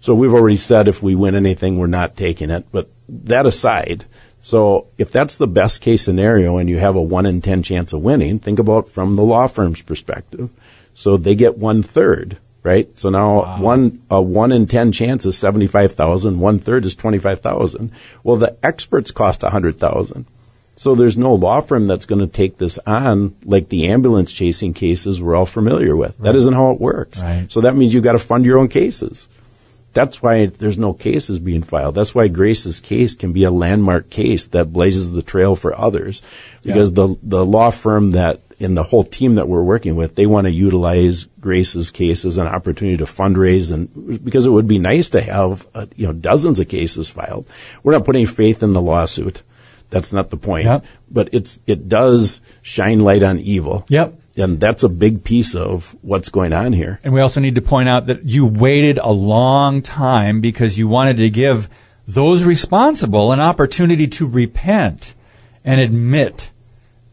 So we've already said if we win anything, we're not taking it. But that aside, so if that's the best case scenario and you have a one in 10 chance of winning, think about from the law firm's perspective. So they get one third, right? So now one, a one in 10 chance is 75,000. One third is 25,000. Well, the experts cost a 100,000. So there's no law firm that's going to take this on like the ambulance chasing cases we're all familiar with. That isn't how it works. Right. So that means you've got to fund your own cases. That's why there's no cases being filed. That's why Grace's case can be a landmark case that blazes the trail for others. Because the the law firm that and the whole team that we're working with, they want to utilize Grace's case as an opportunity to fundraise and because it would be nice to have uh, you know dozens of cases filed. We're not putting faith in the lawsuit. That's not the point. Yep. But it's it does shine light on evil. Yep. And that's a big piece of what's going on here. And we also need to point out that you waited a long time because you wanted to give those responsible an opportunity to repent and admit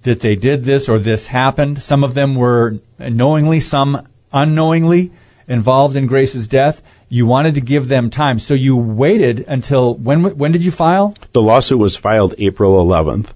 that they did this or this happened. Some of them were knowingly, some unknowingly involved in Grace's death. You wanted to give them time. So you waited until when when did you file? The lawsuit was filed April 11th.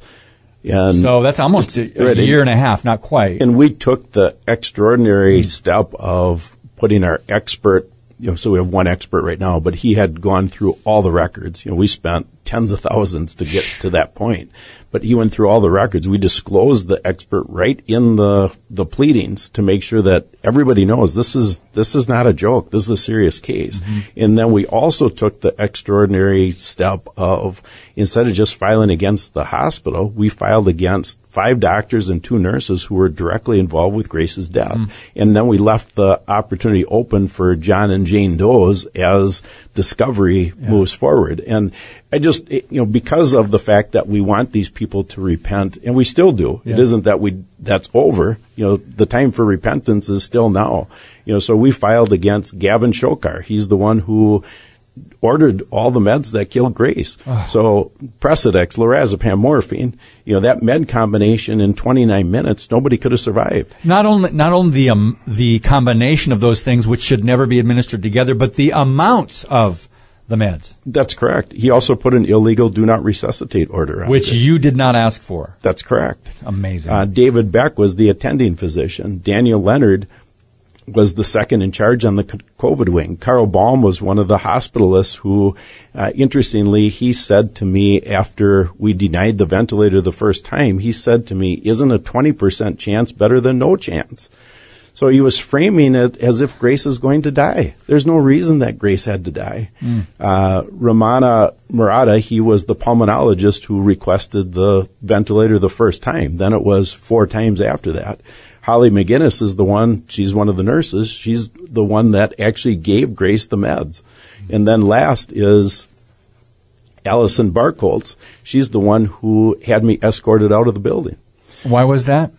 And So that's almost a, a year and a half, not quite. and we took the extraordinary step of putting our expert, you know, so we have one expert right now, but he had gone through all the records. You know, we spent tens of thousands to get to that point. But he went through all the records. We disclosed the expert right in the the pleadings to make sure that everybody knows this is this is not a joke. This is a serious case. Mm-hmm. And then we also took the extraordinary step of instead of just filing against the hospital, we filed against five doctors and two nurses who were directly involved with Grace's death. Hmm. And then we left the opportunity open for John and Jane Doe's as discovery moves forward. And I just, it- you know, because of the fact that we want these people to repent, and we still do. It Yeah. isn't that we, that's over. You know, the time for repentance is still now. You know, so we filed against Gavin Shokar. He's the one who ordered all the meds that killed Grace. So Precedex, lorazepam, morphine, you know, that med combination in 29 minutes, nobody could have survived. Not only not only the um, the combination of those things, which should never be administered together, but the amounts of the meds, That's correct. He also put an illegal do not resuscitate order on which it. you did not ask for. That's correct. Amazing. Uh, David Beck was the attending physician. Daniel Leonard was the second in charge on the COVID wing. Carl Baum was one of the hospitalists who, uh, interestingly, he said to me after we denied the ventilator the first time, he said to me, isn't a 20% chance better than no chance? So he was framing it as if Grace is going to die. There's no reason that Grace had to die. Uh, Ramana Murata, he was the pulmonologist who requested the ventilator the first time. Then it was four times after that. Holly McGinnis is the one, she's one of the nurses. She's the one that actually gave Grace the meds. And then last is Allison Barkholtz. She's the one who had me escorted out of the building Why was that?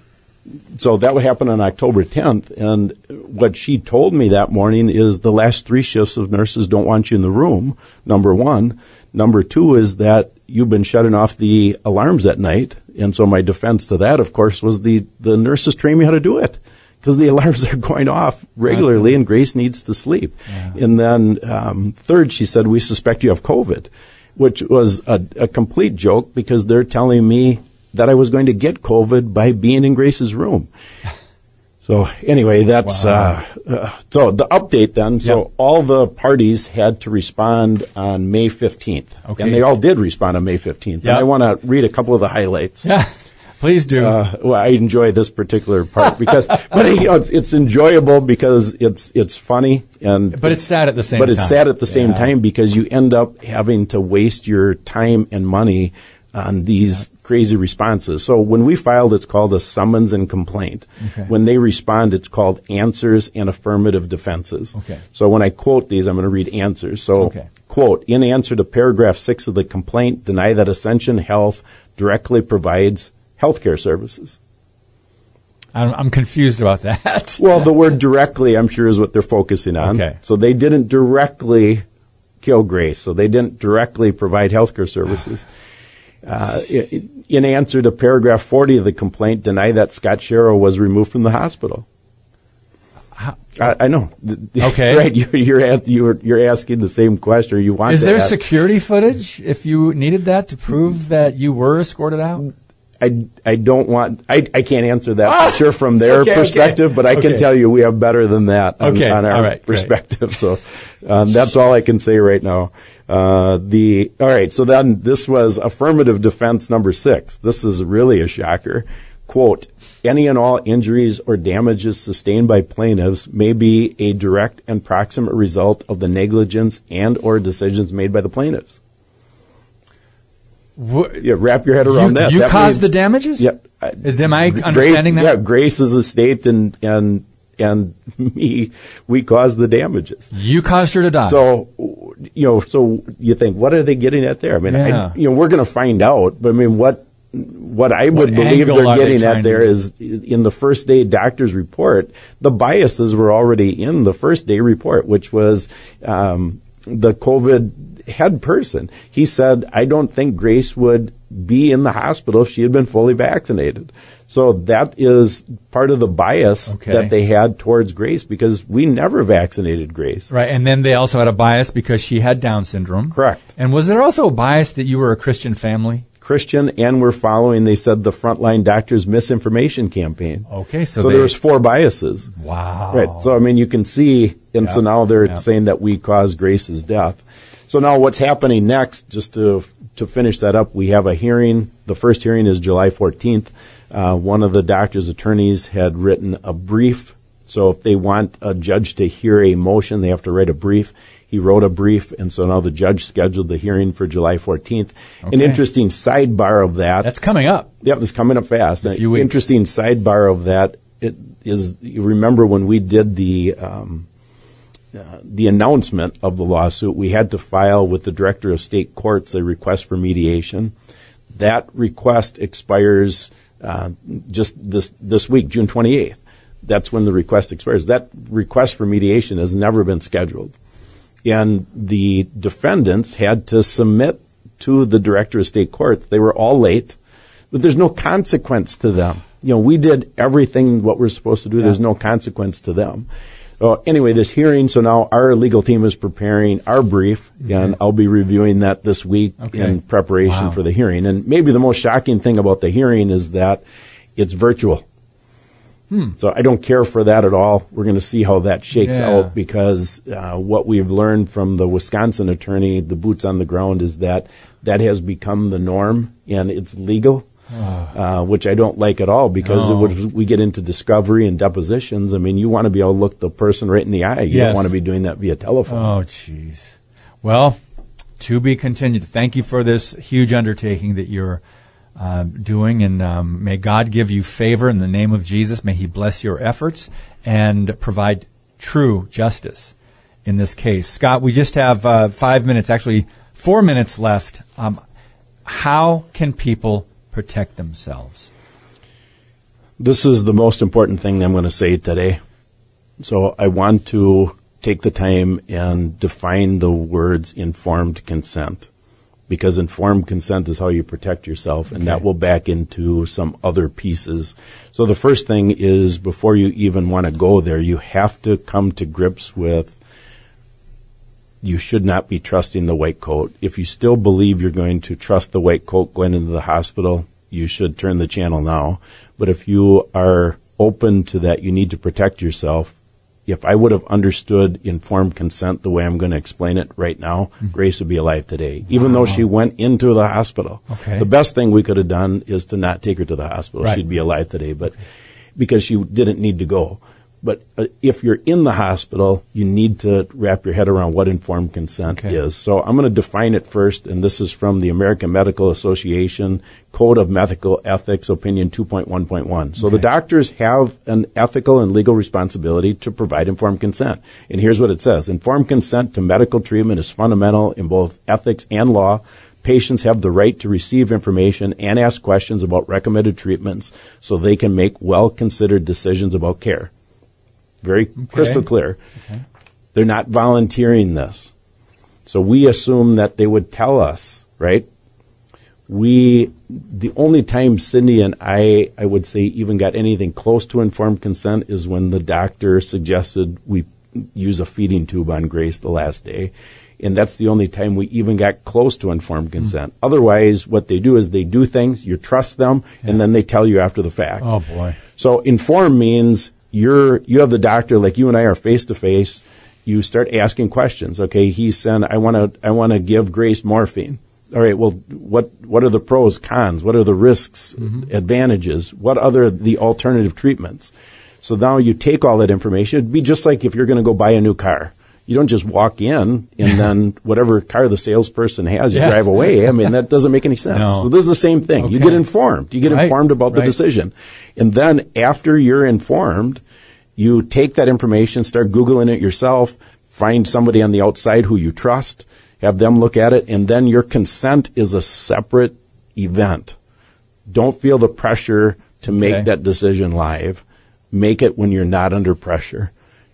so that would happen on October 10th. And what she told me that morning is the last three shifts of nurses don't want you in the room. Number one. Number two is that you've been shutting off the alarms at night. And so my defense to that, of course, was the, the nurses train me how to do it. Because the alarms are going off regularly and Grace needs to sleep. And then um, third, she said, we suspect you have COVID, which was a, a complete joke because they're telling me that I was going to get COVID by being in Grace's room. So anyway, that's uh, uh, so the update then. So Yep. all the parties had to respond on May fifteenth, Okay. and they all did respond on May fifteenth. Yep. And I want to read a couple of the highlights. Yeah, please do. Uh, well, I enjoy this particular part because, but you know, it's, it's enjoyable because it's it's funny and but it's sad at the same but time. it's sad at the same Yeah. time because you end up having to waste your time and money on these crazy responses. So when we filed, it's called a summons and complaint. Okay. When they respond, it's called answers and affirmative defenses. Okay. So when I quote these, I'm going to read answers. So Okay. quote, in answer to paragraph six of the complaint, deny that Ascension Health directly provides healthcare services. I'm, I'm confused about that. Well, the word directly, I'm sure, is what they're focusing on. Okay. So they didn't directly kill Grace. So they didn't directly provide healthcare services. Uh, in answer to paragraph 40 of the complaint, deny that Scott Schara was removed from the hospital. I, I know. Okay. right. You're you're, you're you're asking the same question. Or you want Is there ask- security footage if you needed that to prove that you were escorted out? I, I don't want I, I can't answer that for sure from their Ah! Okay, okay. perspective, but I can tell you we have better than that on, Okay, on our all right, great. perspective. So um, that's all I can say right now. Uh, the all right. So then this was affirmative defense number six. This is really a shocker. Quote: Any and all injuries or damages sustained by plaintiffs may be a direct and proximate result of the negligence and or decisions made by the plaintiffs. Yeah, wrap your head around you that. you That caused means- the damages? Yep. Is am I understanding Grace, that? Yeah, Grace's estate and and and me, we caused the damages. You caused her to die. So, you know, so you think, what are they getting at there? I mean, Yeah. I, you know, we're going to find out. But I mean, what what I would What believe they're are they getting at there is in the first day doctor's report, the biases were already in the first day report, which was um, the COVID head person. He said, I don't think Grace would be in the hospital if she had been fully vaccinated. So that is part of the bias Okay. that they had towards Grace because we never vaccinated Grace. right, and then they also had a bias because she had Down syndrome. Correct. And was there also a bias that you were a Christian family? Christian and we're following, they said, the frontline doctors misinformation campaign. Okay, so, So, they, there was four biases. wow. Right. So I mean, you can see, and so now they're Yep. saying that we caused Grace's death. So now what's happening next? Just to to finish that up, we have a hearing. The first hearing is July 14th. Uh, one of the doctor's attorneys had written a brief. So if they want a judge to hear a motion, they have to write a brief. He wrote a brief, and so now the judge scheduled the hearing for July 14th. An interesting sidebar of that. That's coming up. Yep, it's coming up fast. A An few weeks. Interesting sidebar of that it is. You remember when we did the um, the announcement of the lawsuit, we had to file with the director of state courts a request for mediation. That request expires uh, just this this week, June 28th. That's when the request expires. That request for mediation has never been scheduled and the defendants had to submit to the director of state court. They were all late, but there's no consequence to them. You know, we did everything what we're supposed to do. There's no consequence to them. So anyway, this hearing. So now our legal team is preparing our brief, and I'll be reviewing that this week Okay. in preparation Wow. for the hearing. And maybe the most shocking thing about the hearing is that it's virtual. So I don't care for that at all. We're going to see how that shakes Yeah. out because uh, what we've learned from the Wisconsin attorney, the boots on the ground, is that that has become the norm and it's legal, uh, which I don't like at all because No. would, we get into discovery and depositions. I mean, you want to be able to look the person right in the eye. You Yes. don't want to be doing that via telephone. Oh, jeez. Well, to be continued. Thank you for this huge undertaking that you're uh, doing, and um, may God give you favor in the name of Jesus. May He bless your efforts and provide true justice in this case. Scott, we just have uh, five minutes, actually four minutes left. Um, how can people protect themselves? This is the most important thing I'm going to say today. So I want to take the time and define the words informed consent. Because informed consent is how you protect yourself, and that will back into some other pieces. So the first thing is before you even want to go there, you have to come to grips with you should not be trusting the white coat. If you still believe you're going to trust the white coat going into the hospital, you should turn the channel now. But if you are open to that, you need to protect yourself. If I would have understood informed consent the way I'm going to explain it right now, hmm. Grace would be alive today, even though she went into the hospital. Okay. The best thing we could have done is to not take her to the hospital. Right. She'd be alive today, but because she didn't need to go. But uh, if you're in the hospital, you need to wrap your head around what informed consent Okay. is. So I'm going to define it first, and this is from the American Medical Association Code of Medical Ethics, Opinion 2.1.1. So the doctors have an ethical and legal responsibility to provide informed consent. And here's what it says. Informed consent to medical treatment is fundamental in both ethics and law. Patients have the right to receive information and ask questions about recommended treatments so they can make well-considered decisions about care. Very crystal clear. They're not volunteering this. So we assume that they would tell us, right? We, the only time Cindy and I, I would say, even got anything close to informed consent is when the doctor suggested we use a feeding tube on Grace the last day. And that's the only time we even got close to informed hmm. consent. Otherwise, what they do is they do things, you trust them, and then they tell you after the fact. Oh boy. So inform means you're you have the doctor like you and I are face to face. You start asking questions. Okay, he said, "I want to I want to give Grace morphine." All right. Well, what what are the pros, cons? What are the risks, mm-hmm. advantages? What other the alternative treatments? So now you take all that information. It'd be just like if you're going to go buy a new car. You don't just walk in and then whatever car the salesperson has, you Yeah. drive away. I mean, that doesn't make any sense. No. So this is the same thing. You get informed. You get Right. informed about the decision. And then after you're informed, you take that information, start Googling it yourself, find somebody on the outside who you trust, have them look at it, and then your consent is a separate event. Don't feel the pressure to Okay. make that decision live. Make it when you're not under pressure.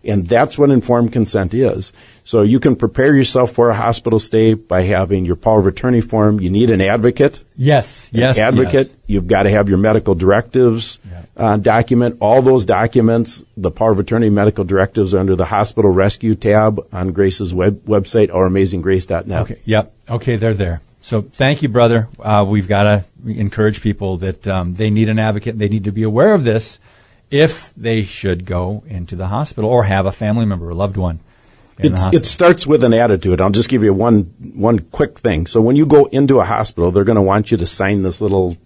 And that's what informed consent is. So you can prepare yourself for a hospital stay by having your power of attorney form. You need an advocate Yes. Yes. advocate. yes. You've got to have your medical directives uh, document. All those documents, the power of attorney medical directives are under the hospital rescue tab on Grace's web, website, ouramazinggrace.net. Okay. Yep. Okay, they're there. So thank you, brother. Uh, we've got to encourage people that um, they need an advocate. They need to be aware of this if they should go into the hospital or have a family member or loved one it starts with an attitude. I'll just give you one one quick thing. So when you go into a hospital, they're going to want you to sign this little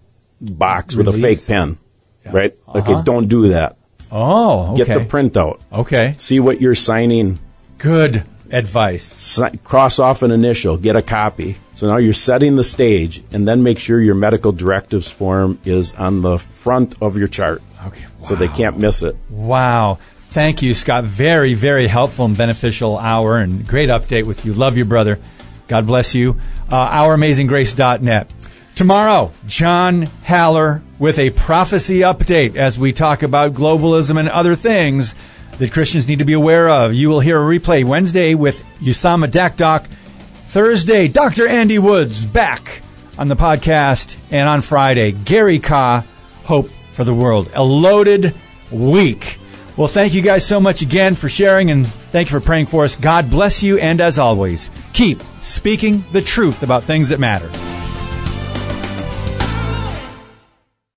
box with a fake pen, right? Okay, Uh-huh. don't do that. oh, okay. Get the printout. Okay. See what you're signing. Good advice. Si- cross off an initial. Get a copy. So now you're setting the stage, and then make sure your medical directives form is on the front of your chart, Okay. so they can't miss it. Wow. Thank you, Scott. Very, very helpful and beneficial hour and great update with you. Love you, brother. God bless you. Uh, OurAmazingGrace.net. Tomorrow, John Haller with a prophecy update as we talk about globalism and other things that Christians need to be aware of. You will hear a replay Wednesday with Usama Dakdok. Thursday, Dr. Andy Woods back on the podcast. And on Friday, Gary Kah, Hope for the World. A loaded week. Well, thank you guys so much again for sharing and thank you for praying for us. God bless you. And as always, keep speaking the truth about things that matter.